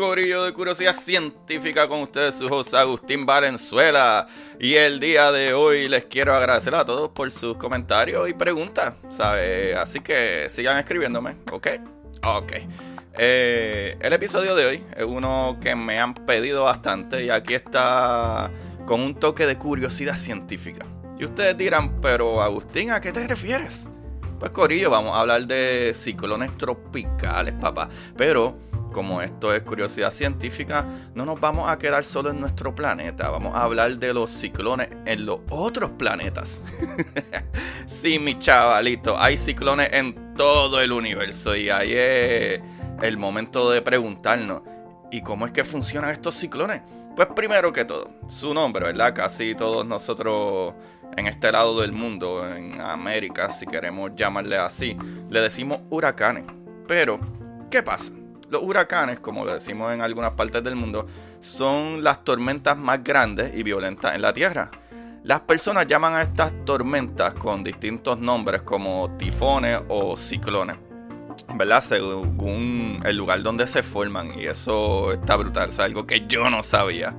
Corillo de Curiosidad Científica con ustedes, su host Agustín Valenzuela. Y el día de hoy les quiero agradecer a todos por sus comentarios y preguntas, ¿sabes? Así que sigan escribiéndome, ¿ok? Ok. Eh, el episodio de hoy es uno que me han pedido bastante y aquí está con un toque de curiosidad científica. Y ustedes dirán, pero Agustín, ¿a qué te refieres? Pues Corillo, vamos a hablar de ciclones tropicales, papá. Pero como esto es curiosidad científica, no nos vamos a quedar solo en nuestro planeta, vamos a hablar de los ciclones en los otros planetas. sí, mi chavalito, hay ciclones en todo el universo y ahí es el momento de preguntarnos, ¿y cómo es que funcionan estos ciclones? Pues primero que todo, su nombre, ¿verdad? Casi todos nosotros en este lado del mundo, en América, si queremos llamarle así, le decimos huracanes. Pero, ¿qué pasa? Los huracanes, como decimos en algunas partes del mundo, son las tormentas más grandes y violentas en la Tierra. Las personas llaman a estas tormentas con distintos nombres como tifones o ciclones, ¿verdad? Según el lugar donde se forman y eso está brutal, es algo que yo no sabía.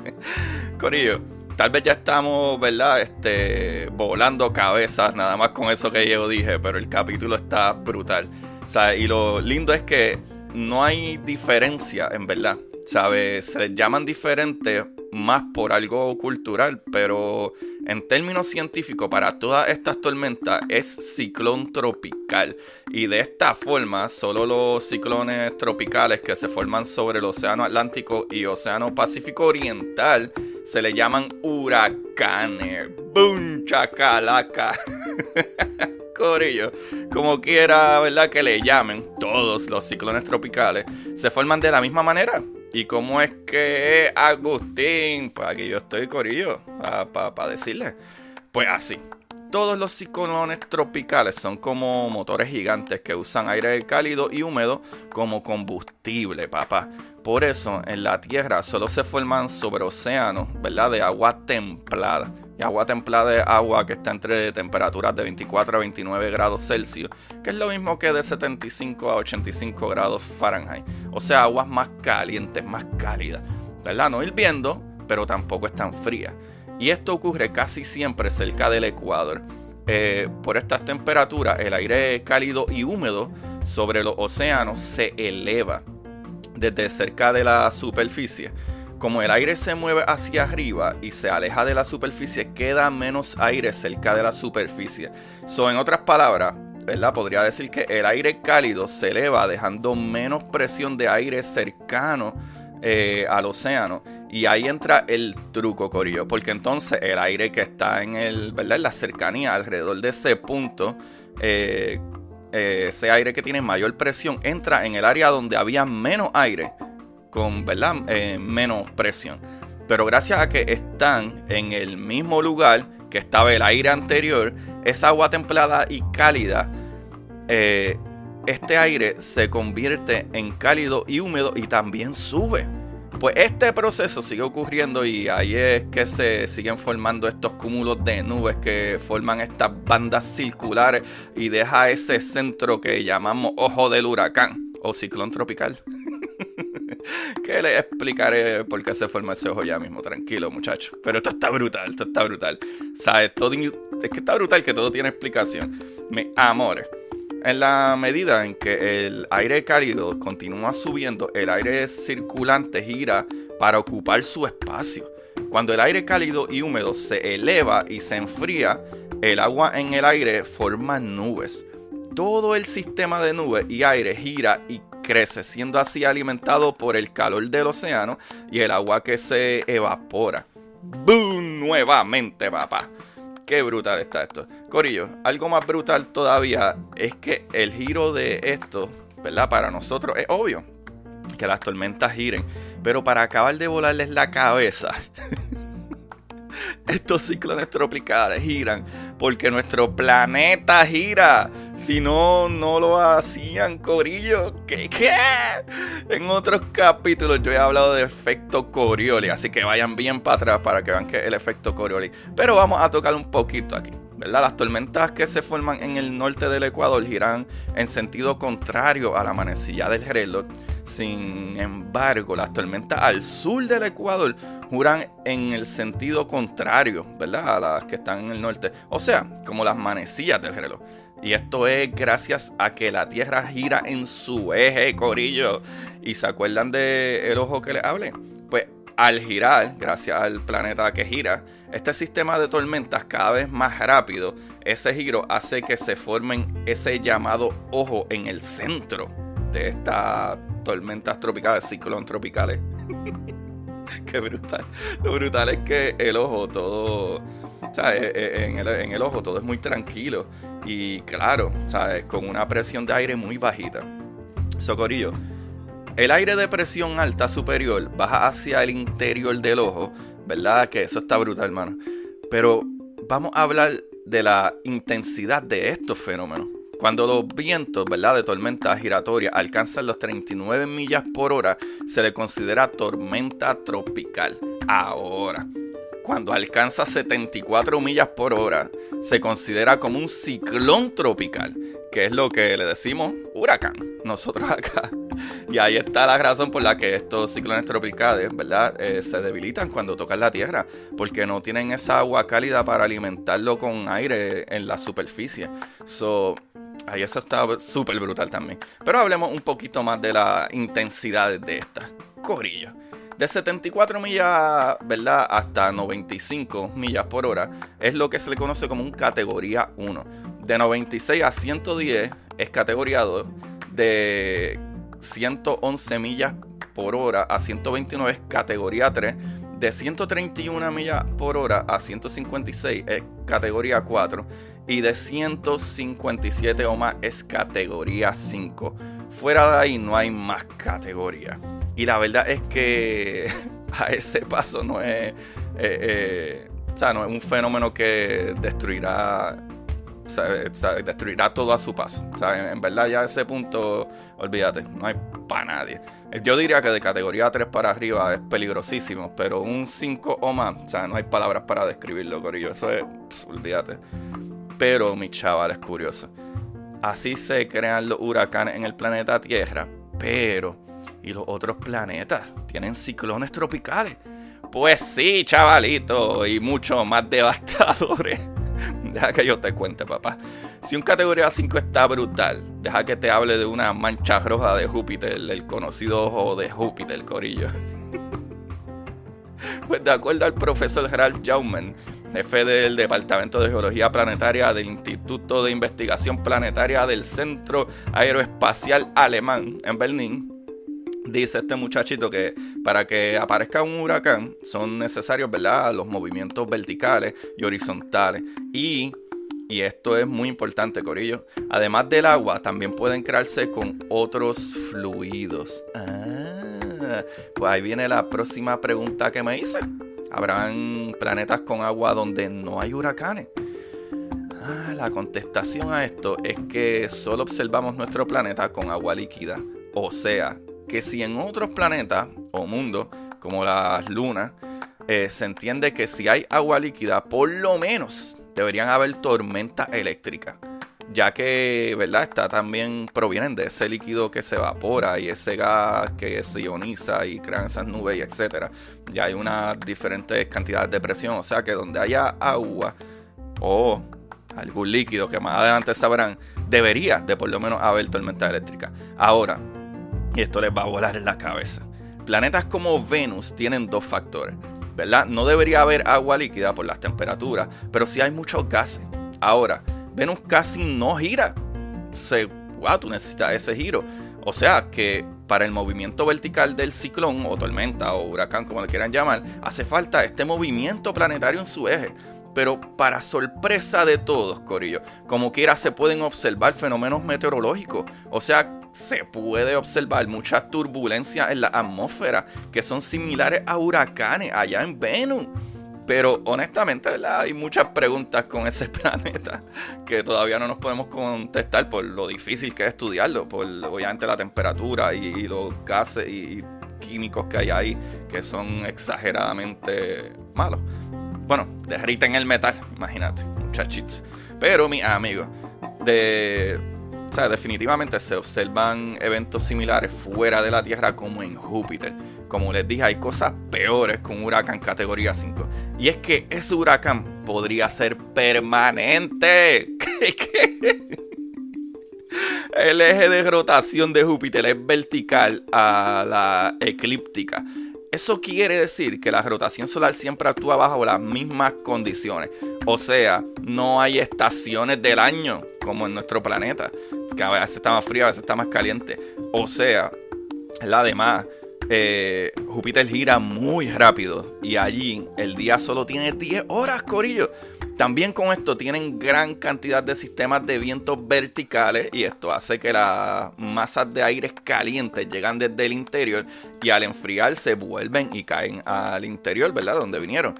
Corillo, tal vez ya estamos, ¿verdad? Este, volando cabezas, nada más con eso que yo dije, pero el capítulo está brutal. O sea, y lo lindo es que no hay diferencia, en verdad. ¿Sabes? Se les llaman diferentes más por algo cultural, pero en términos científicos, para todas estas tormentas es ciclón tropical. Y de esta forma, solo los ciclones tropicales que se forman sobre el Océano Atlántico y Océano Pacífico Oriental se le llaman huracanes. ¡Bum! ¡Chacalaca! Corillo, como quiera, ¿verdad? Que le llamen, todos los ciclones tropicales se forman de la misma manera. ¿Y cómo es que Agustín? Pues aquí yo estoy, Corillo, para decirle. Pues así. Todos los ciclones tropicales son como motores gigantes que usan aire cálido y húmedo como combustible, papá. Por eso en la Tierra solo se forman sobre océanos, ¿verdad? De agua templada. Y agua templada es agua que está entre temperaturas de 24 a 29 grados Celsius, que es lo mismo que de 75 a 85 grados Fahrenheit. O sea, aguas más calientes, más cálidas. ¿Verdad? No hirviendo, pero tampoco es tan fría. Y esto ocurre casi siempre cerca del Ecuador. Eh, por estas temperaturas, el aire cálido y húmedo sobre los océanos se eleva desde cerca de la superficie como el aire se mueve hacia arriba y se aleja de la superficie, queda menos aire cerca de la superficie. So, en otras palabras, ¿verdad? Podría decir que el aire cálido se eleva dejando menos presión de aire cercano eh, al océano. Y ahí entra el truco, Corillo, porque entonces el aire que está en, el, ¿verdad? en la cercanía, alrededor de ese punto, eh, eh, ese aire que tiene mayor presión, entra en el área donde había menos aire con ¿verdad? Eh, menos presión. Pero gracias a que están en el mismo lugar que estaba el aire anterior, esa agua templada y cálida, eh, este aire se convierte en cálido y húmedo y también sube. Pues este proceso sigue ocurriendo y ahí es que se siguen formando estos cúmulos de nubes que forman estas bandas circulares y deja ese centro que llamamos ojo del huracán o ciclón tropical. que les explicaré por qué se forma ese ojo ya mismo, tranquilo muchachos. Pero esto está brutal, esto está brutal. ¿Sabes? Todo, es que está brutal que todo tiene explicación. Me amores. En la medida en que el aire cálido continúa subiendo, el aire circulante gira para ocupar su espacio. Cuando el aire cálido y húmedo se eleva y se enfría, el agua en el aire forma nubes. Todo el sistema de nubes y aire gira y crece, siendo así alimentado por el calor del océano y el agua que se evapora. ¡Boom! Nuevamente, papá. Qué brutal está esto. Corillo, algo más brutal todavía es que el giro de esto, ¿verdad? Para nosotros es obvio que las tormentas giren, pero para acabar de volarles la cabeza, estos ciclones tropicales giran porque nuestro planeta gira. Si no, no lo hacían, Corillo. ¿Qué? ¿Qué? En otros capítulos yo he hablado de efecto Coriolis, así que vayan bien para atrás para que vean que el efecto Coriolis. Pero vamos a tocar un poquito aquí. Las tormentas que se forman en el norte del Ecuador giran en sentido contrario a la manecilla del reloj. Sin embargo, las tormentas al sur del Ecuador juran en el sentido contrario, ¿verdad? A las que están en el norte. O sea, como las manecillas del reloj. Y esto es gracias a que la Tierra gira en su eje, corillo. ¿Y se acuerdan del ojo que les hablé? Pues al girar, gracias al planeta que gira, este sistema de tormentas cada vez más rápido, ese giro hace que se formen ese llamado ojo en el centro de estas tormentas tropicales, ciclones tropicales. Qué brutal. Lo brutal es que el ojo todo, ¿sabes? E, en el, en el ojo todo es muy tranquilo y claro, ¿sabes? Con una presión de aire muy bajita. Socorillo. El aire de presión alta superior baja hacia el interior del ojo, ¿verdad? Que eso está brutal, hermano. Pero vamos a hablar de la intensidad de estos fenómenos. Cuando los vientos ¿verdad? de tormenta giratoria alcanzan los 39 millas por hora, se le considera tormenta tropical. Ahora, cuando alcanza 74 millas por hora, se considera como un ciclón tropical, que es lo que le decimos huracán, nosotros acá. Y ahí está la razón por la que estos ciclones tropicales, ¿verdad? Eh, se debilitan cuando tocan la tierra, porque no tienen esa agua cálida para alimentarlo con aire en la superficie. So, Ahí eso está súper brutal también. Pero hablemos un poquito más de la intensidad de esta. Corillo. De 74 millas, ¿verdad? Hasta 95 millas por hora es lo que se le conoce como un categoría 1. De 96 a 110 es categoría 2. De 111 millas por hora a 129 es categoría 3. De 131 millas por hora a 156 es categoría 4 y de 157 o más es categoría 5. Fuera de ahí no hay más categoría. Y la verdad es que a ese paso no es, eh, eh, o sea, no es un fenómeno que destruirá, destruirá todo a su paso. O sea, en, verdad ya a ese punto, olvídate, no hay para nadie. Yo diría que de categoría 3 para arriba es peligrosísimo, pero un 5 o más, o sea, no hay palabras para describirlo, Corillo. Eso es, olvídate. Pero, mi chaval, es curioso. Así se crean los huracanes en el planeta Tierra. Pero, ¿y los otros planetas? ¿Tienen ciclones tropicales? Pues sí, chavalito, y mucho más devastadores. Deja que yo te cuente, papá. Si un categoría 5 está brutal, deja que te hable de una mancha roja de Júpiter, el conocido ojo de Júpiter, corillo. pues de acuerdo al profesor Ralph Jauman, jefe del Departamento de Geología Planetaria del Instituto de Investigación Planetaria del Centro Aeroespacial Alemán en Berlín. Dice este muchachito que para que aparezca un huracán son necesarios ¿verdad? los movimientos verticales y horizontales. Y, y esto es muy importante, Corillo. Además del agua, también pueden crearse con otros fluidos. Ah, pues ahí viene la próxima pregunta que me hice. ¿Habrán planetas con agua donde no hay huracanes? Ah, la contestación a esto es que solo observamos nuestro planeta con agua líquida. O sea, que si en otros planetas o mundos, como las lunas, eh, se entiende que si hay agua líquida, por lo menos deberían haber tormentas eléctricas ya que, ¿verdad? Está también provienen de ese líquido que se evapora y ese gas que se ioniza y crean esas nubes y etcétera. Ya hay unas diferentes cantidades de presión, o sea que donde haya agua o algún líquido que más adelante sabrán, debería de por lo menos haber tormenta eléctrica. Ahora, y esto les va a volar en la cabeza. Planetas como Venus tienen dos factores. ¿verdad? No debería haber agua líquida por las temperaturas, pero sí hay muchos gases. Ahora, Venus casi no gira. Se, wow, tú necesitas ese giro. O sea que para el movimiento vertical del ciclón o tormenta o huracán, como le quieran llamar, hace falta este movimiento planetario en su eje. Pero para sorpresa de todos, Corillo, como quiera se pueden observar fenómenos meteorológicos. O sea, se puede observar muchas turbulencias en la atmósfera que son similares a huracanes allá en Venus. Pero honestamente, hay muchas preguntas con ese planeta que todavía no nos podemos contestar por lo difícil que es estudiarlo, por obviamente la temperatura y, los gases y químicos que hay ahí que son exageradamente malos. Bueno, derriten el metal, imagínate, muchachitos. Pero mis amigos, de o sea, definitivamente se observan eventos similares fuera de la Tierra como en Júpiter. Como les dije, hay cosas peores con un huracán categoría 5. Y es que ese huracán podría ser permanente. El eje de rotación de Júpiter es vertical a la eclíptica. Eso quiere decir que la rotación solar siempre actúa bajo las mismas condiciones. O sea, no hay estaciones del año como en nuestro planeta, que a veces está más frío, a veces está más caliente. O sea, además, eh, Júpiter gira muy rápido y allí el día solo tiene 10 horas, Corillo. También con esto tienen gran cantidad de sistemas de vientos verticales y esto hace que las masas de aire calientes llegan desde el interior y al enfriarse vuelven y caen al interior, ¿verdad? Donde vinieron.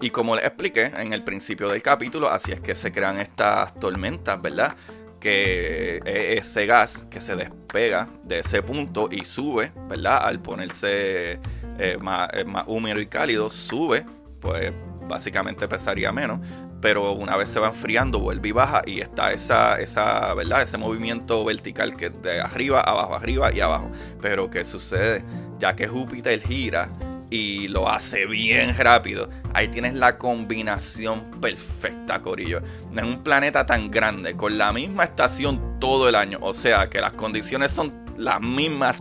Y como les expliqué en el principio del capítulo, así es que se crean estas tormentas, ¿verdad? Que ese gas que se despega de ese punto y sube, ¿verdad? Al ponerse eh, más, eh, más húmedo y cálido, sube, pues básicamente pesaría menos, pero una vez se va enfriando vuelve y baja y está esa, esa, ¿verdad? Ese movimiento vertical que de arriba, abajo, arriba y abajo. Pero ¿qué sucede? Ya que Júpiter gira y lo hace bien rápido. Ahí tienes la combinación perfecta, Corillo. En un planeta tan grande, con la misma estación todo el año. O sea que las condiciones son las mismas.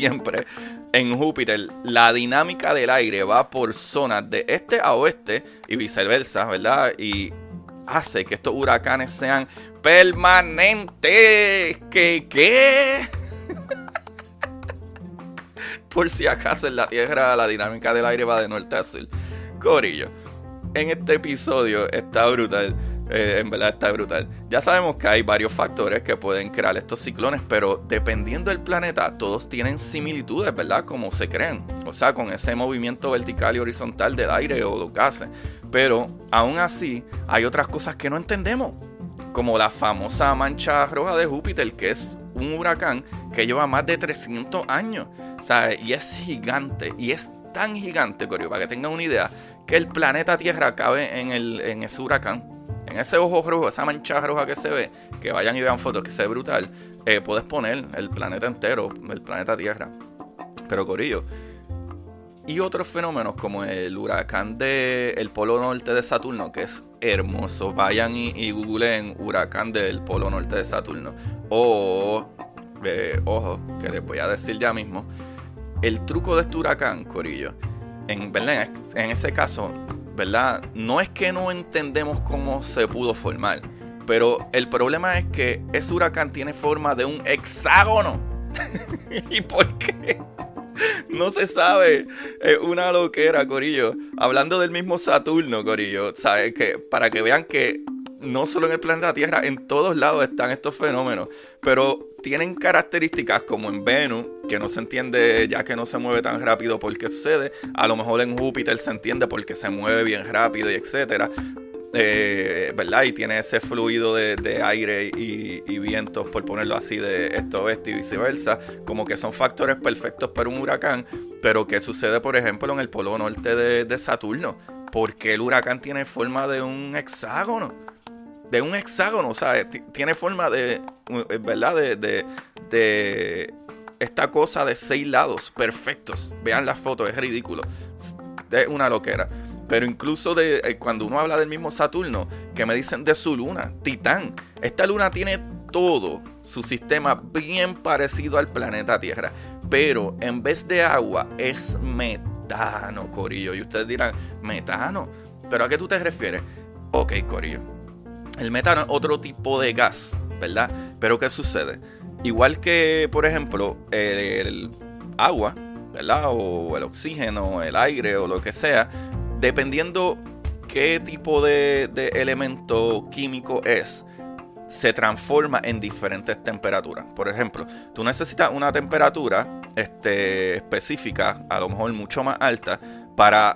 Siempre en Júpiter la dinámica del aire va por zonas de este a oeste y viceversa, ¿verdad? Y hace que estos huracanes sean permanentes. ¿Qué qué? Por si acaso en la Tierra la dinámica del aire va de norte a sur. Corillo, en este episodio está brutal. Eh, en verdad está brutal. Ya sabemos que hay varios factores que pueden crear estos ciclones, pero dependiendo del planeta, todos tienen similitudes, ¿verdad? Como se crean. O sea, con ese movimiento vertical y horizontal del aire o los gases. Pero aún así, hay otras cosas que no entendemos. Como la famosa mancha roja de Júpiter, que es un huracán que lleva más de 300 años. O y es gigante. Y es tan gigante, Corio, para que tengan una idea, que el planeta Tierra cabe en, el, en ese huracán en ese ojo rojo, esa mancha roja que se ve, que vayan y vean fotos que se ve brutal, eh, puedes poner el planeta entero, el planeta Tierra. Pero Corillo. Y otros fenómenos como el huracán del polo norte de Saturno, que es hermoso. Vayan y, googleen huracán del polo norte de Saturno. O, eh, ojo, que les voy a decir ya mismo. El truco de este huracán, Corillo, en, en ese caso, ¿verdad? No es que no entendemos cómo se pudo formar, pero el problema es que ese huracán tiene forma de un hexágono. ¿Y por qué? No se sabe. Es una loquera, Corillo. Hablando del mismo Saturno, Corillo. ¿Sabes? Que para que vean que no solo en el planeta Tierra, en todos lados están estos fenómenos. Pero tienen características como en Venus, que no se entiende ya que no se mueve tan rápido porque sucede. A lo mejor en Júpiter se entiende porque se mueve bien rápido y etcétera. Eh, ¿Verdad? Y tiene ese fluido de, aire y, vientos, por ponerlo así, de esto oeste y viceversa. Como que son factores perfectos para un huracán. Pero ¿qué sucede, por ejemplo, en el polo norte de, de Saturno? Porque el huracán tiene forma de un hexágono de un hexágono, sea, tiene forma de, eh, ¿verdad? De, de, esta cosa de seis lados perfectos. Vean las fotos, es ridículo. Es una loquera. Pero incluso de eh, cuando uno habla del mismo Saturno, que me dicen de su luna, Titán. Esta luna tiene todo su sistema bien parecido al planeta Tierra. Pero en vez de agua es metano, Corillo. Y ustedes dirán, metano. ¿Pero a qué tú te refieres? Ok, Corillo. El metano es otro tipo de gas, ¿verdad? Pero ¿qué sucede? Igual que, por ejemplo, el agua, ¿verdad? O el oxígeno, el aire o lo que sea, dependiendo qué tipo de, elemento químico es, se transforma en diferentes temperaturas. Por ejemplo, tú necesitas una temperatura este, específica, a lo mejor mucho más alta, para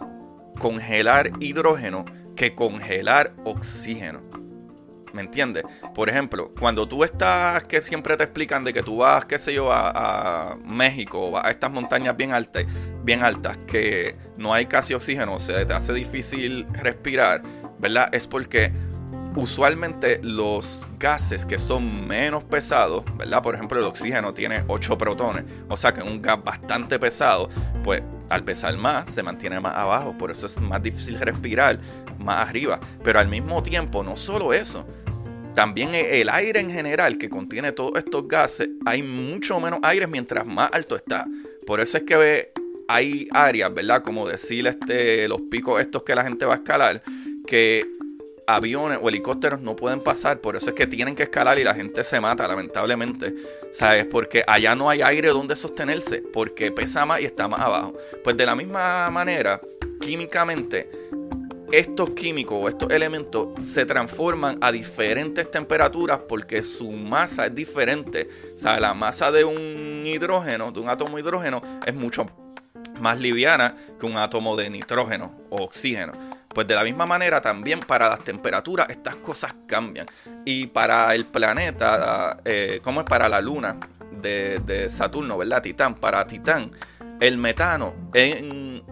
congelar hidrógeno que congelar oxígeno. ¿Me entiendes? Por ejemplo, cuando tú estás, que siempre te explican de que tú vas, qué sé yo, a, México o a estas montañas bien altas, bien altas, que no hay casi oxígeno, o sea, te hace difícil respirar, ¿verdad? Es porque usualmente los gases que son menos pesados, ¿verdad? Por ejemplo, el oxígeno tiene 8 protones, o sea que un gas bastante pesado, pues al pesar más se mantiene más abajo, por eso es más difícil respirar más arriba. Pero al mismo tiempo, no solo eso, también el aire en general que contiene todos estos gases, hay mucho menos aire mientras más alto está. Por eso es que hay áreas, ¿verdad? Como decir este, los picos estos que la gente va a escalar, que aviones o helicópteros no pueden pasar, por eso es que tienen que escalar y la gente se mata, lamentablemente. ¿Sabes? Porque allá no hay aire donde sostenerse, porque pesa más y está más abajo. Pues de la misma manera, químicamente, estos químicos o estos elementos se transforman a diferentes temperaturas porque su masa es diferente. O sea, la masa de un hidrógeno, de un átomo de hidrógeno, es mucho más liviana que un átomo de nitrógeno o oxígeno. Pues de la misma manera también para las temperaturas estas cosas cambian. Y para el planeta, eh, como es para la luna de, de Saturno, ¿verdad? Titán, para Titán, el metano en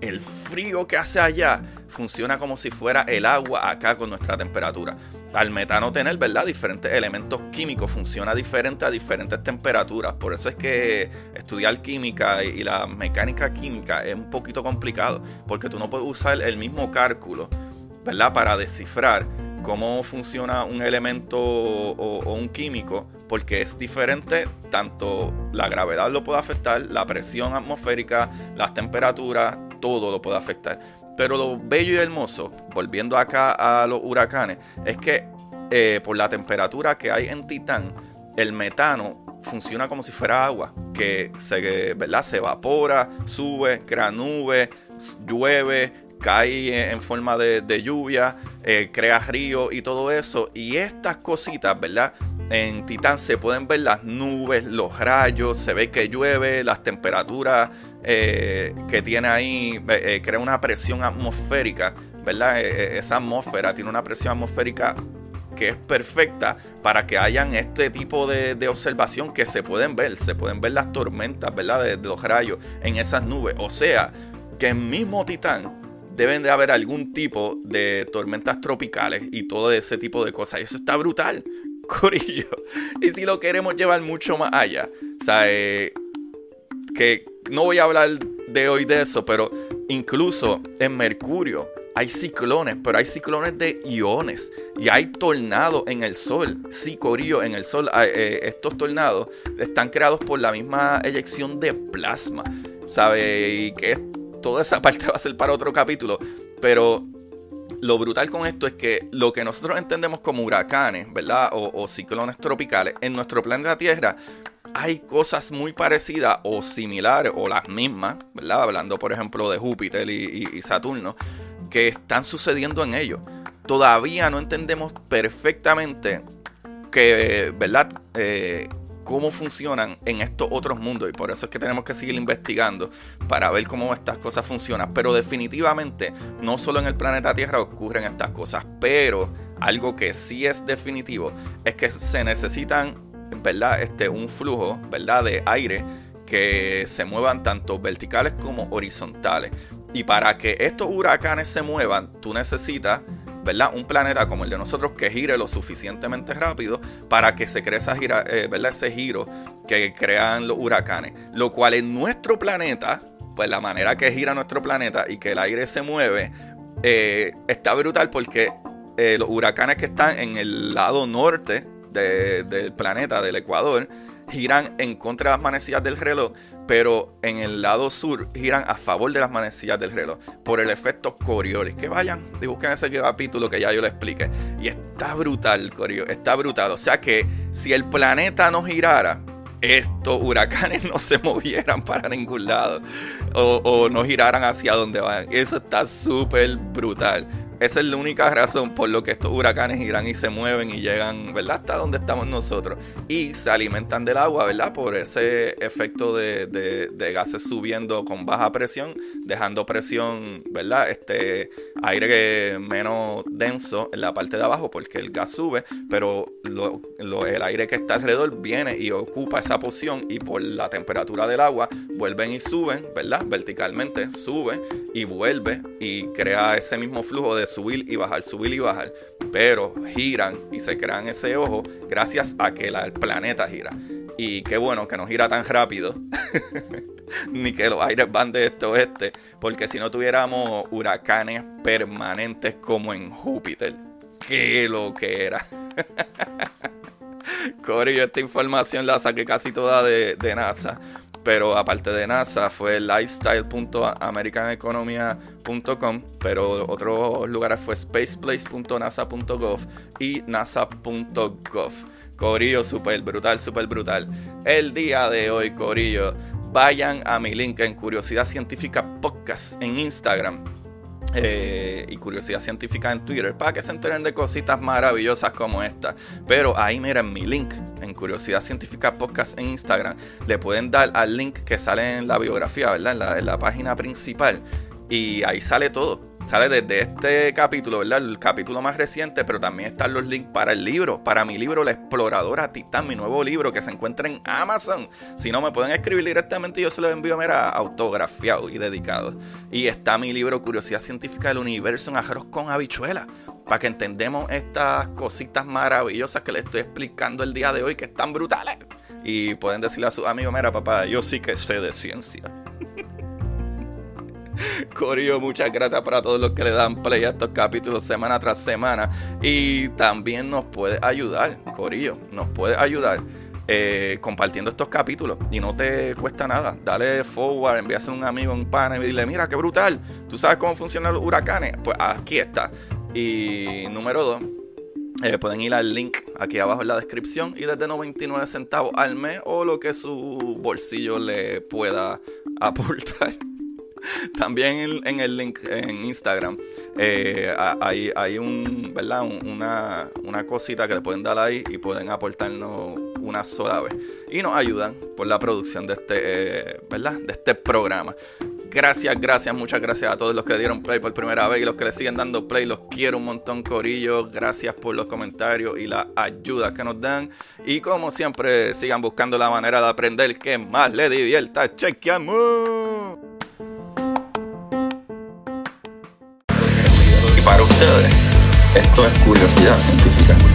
el frío que hace allá funciona como si fuera el agua acá con nuestra temperatura. Al metano tener, ¿verdad? Diferentes elementos químicos funciona diferente a diferentes temperaturas. Por eso es que estudiar química y la mecánica química es un poquito complicado. Porque tú no puedes usar el mismo cálculo, ¿verdad? Para descifrar cómo funciona un elemento o, o, un químico, porque es diferente, tanto la gravedad lo puede afectar, la presión atmosférica, las temperaturas, todo lo puede afectar. Pero lo bello y hermoso, volviendo acá a los huracanes, es que eh, por la temperatura que hay en Titán, el metano funciona como si fuera agua, que se, ¿verdad? se evapora, sube, crea nubes, llueve, cae en forma de, lluvia, eh, crea ríos y todo eso. Y estas cositas, ¿verdad? En Titán se pueden ver las nubes, los rayos, se ve que llueve, las temperaturas eh, que tiene ahí, eh, eh, crea una presión atmosférica, ¿verdad? esa atmósfera tiene una presión atmosférica que es perfecta para que hayan este tipo de, observación que se pueden ver, se pueden ver las tormentas, ¿verdad? De, los rayos en esas nubes. O sea, que en mismo Titán deben de haber algún tipo de tormentas tropicales y todo ese tipo de cosas. Y eso está brutal, Corillo. Y si lo queremos llevar mucho más allá, o sea, que no voy a hablar de hoy de eso, pero incluso en Mercurio hay ciclones, pero hay ciclones de iones y hay tornados en el sol. Corillo, en el sol eh, estos tornados están creados por la misma eyección de plasma, ¿sabe? Y que toda esa parte va a ser para otro capítulo, pero lo brutal con esto es que lo que nosotros entendemos como huracanes, ¿verdad? O, o, ciclones tropicales, en nuestro planeta Tierra hay cosas muy parecidas o similares o las mismas, ¿verdad? Hablando por ejemplo de Júpiter y, Saturno, que están sucediendo en ellos. Todavía no entendemos perfectamente que, ¿verdad? Eh, cómo funcionan en estos otros mundos y por eso es que tenemos que seguir investigando para ver cómo estas cosas funcionan. Pero definitivamente no solo en el planeta Tierra ocurren estas cosas, pero algo que sí es definitivo es que se necesitan ¿verdad? Este, un flujo, ¿verdad? De aire que se muevan tanto verticales como horizontales. Y para que estos huracanes se muevan, tú necesitas, ¿verdad? Un planeta como el de nosotros que gire lo suficientemente rápido para que se cree gira, eh, ese giro que crean los huracanes. Lo cual en nuestro planeta, pues la manera que gira nuestro planeta y que el aire se mueve, eh, está brutal porque eh, los huracanes que están en el lado norte del planeta, del Ecuador, giran en contra de las manecillas del reloj, pero en el lado sur giran a favor de las manecillas del reloj por el efecto Coriolis. Que vayan y busquen ese capítulo que ya yo le expliqué. Y está brutal, Coriolis, está brutal. O sea que si el planeta no girara, estos huracanes no se movieran para ningún lado o, o no giraran hacia donde van. Eso está súper brutal. Esa es la única razón por lo que estos huracanes giran y se mueven y llegan, ¿verdad? Hasta donde estamos nosotros. Y se alimentan del agua, ¿verdad? Por ese efecto de, de, gases subiendo con baja presión, dejando presión, ¿verdad? Este aire menos denso en la parte de abajo porque el gas sube, pero el aire que está alrededor viene y ocupa esa posición y por la temperatura del agua vuelven y suben, ¿verdad? Verticalmente sube y vuelve y crea ese mismo flujo de subir y bajar, subir y bajar, pero giran y se crean ese ojo gracias a que el planeta gira. Y qué bueno que no gira tan rápido, ni que los aires van de este oeste, porque si no tuviéramos huracanes permanentes como en Júpiter, qué lo que era. Corey, esta información la saqué casi toda de NASA pero aparte de NASA fue lifestyle.americaneconomia.com, pero otros lugares fue spaceplace.nasa.gov y nasa.gov. Corillo, súper brutal, súper brutal. El día de hoy, Corillo, vayan a mi link en Curiosidad Científica Podcast en Instagram eh, y curiosidad científica en Twitter para que se enteren de cositas maravillosas como esta. Pero ahí miren mi link en Curiosidad Científica Podcast en Instagram. Le pueden dar al link que sale en la biografía, ¿verdad? en la página principal. Y ahí sale todo sale desde este capítulo, ¿verdad? El capítulo más reciente, pero también están los links para el libro, para mi libro La Exploradora Titán, mi nuevo libro que se encuentra en Amazon. Si no, me pueden escribir directamente yo se lo envío, mira, autografiado y dedicado. Y está mi libro Curiosidad Científica del Universo en arroz con habichuela, para que entendemos estas cositas maravillosas que les estoy explicando el día de hoy, que están brutales. Y pueden decirle a sus amigos, mira, papá, yo sí que sé de ciencia. Corio, muchas gracias para todos los que le dan play a estos capítulos semana tras semana. Y también nos puede ayudar, Corillo, nos puede ayudar. Eh, compartiendo estos capítulos y no te cuesta nada. Dale forward, envíaselo a un amigo, un pana y dile, mira, qué brutal. ¿Tú sabes cómo funcionan los huracanes? Pues aquí está. Y número dos, eh, pueden ir al link aquí abajo en la descripción y desde 99 centavos al mes o lo que su bolsillo le pueda aportar. También en, el link en Instagram eh, hay, hay un, ¿verdad? una, una cosita que le pueden dar ahí y pueden aportarnos una sola vez. Y nos ayudan por la producción de este, eh, ¿verdad? De este programa. Gracias, gracias, muchas gracias a todos los que dieron play por primera vez y los que le siguen dando play. Los quiero un montón, Corillo. Gracias por los comentarios y la ayuda que nos dan. Y como siempre, sigan buscando la manera de aprender que más les divierta. Chequeamos. Para ustedes. Esto es curiosidad científica.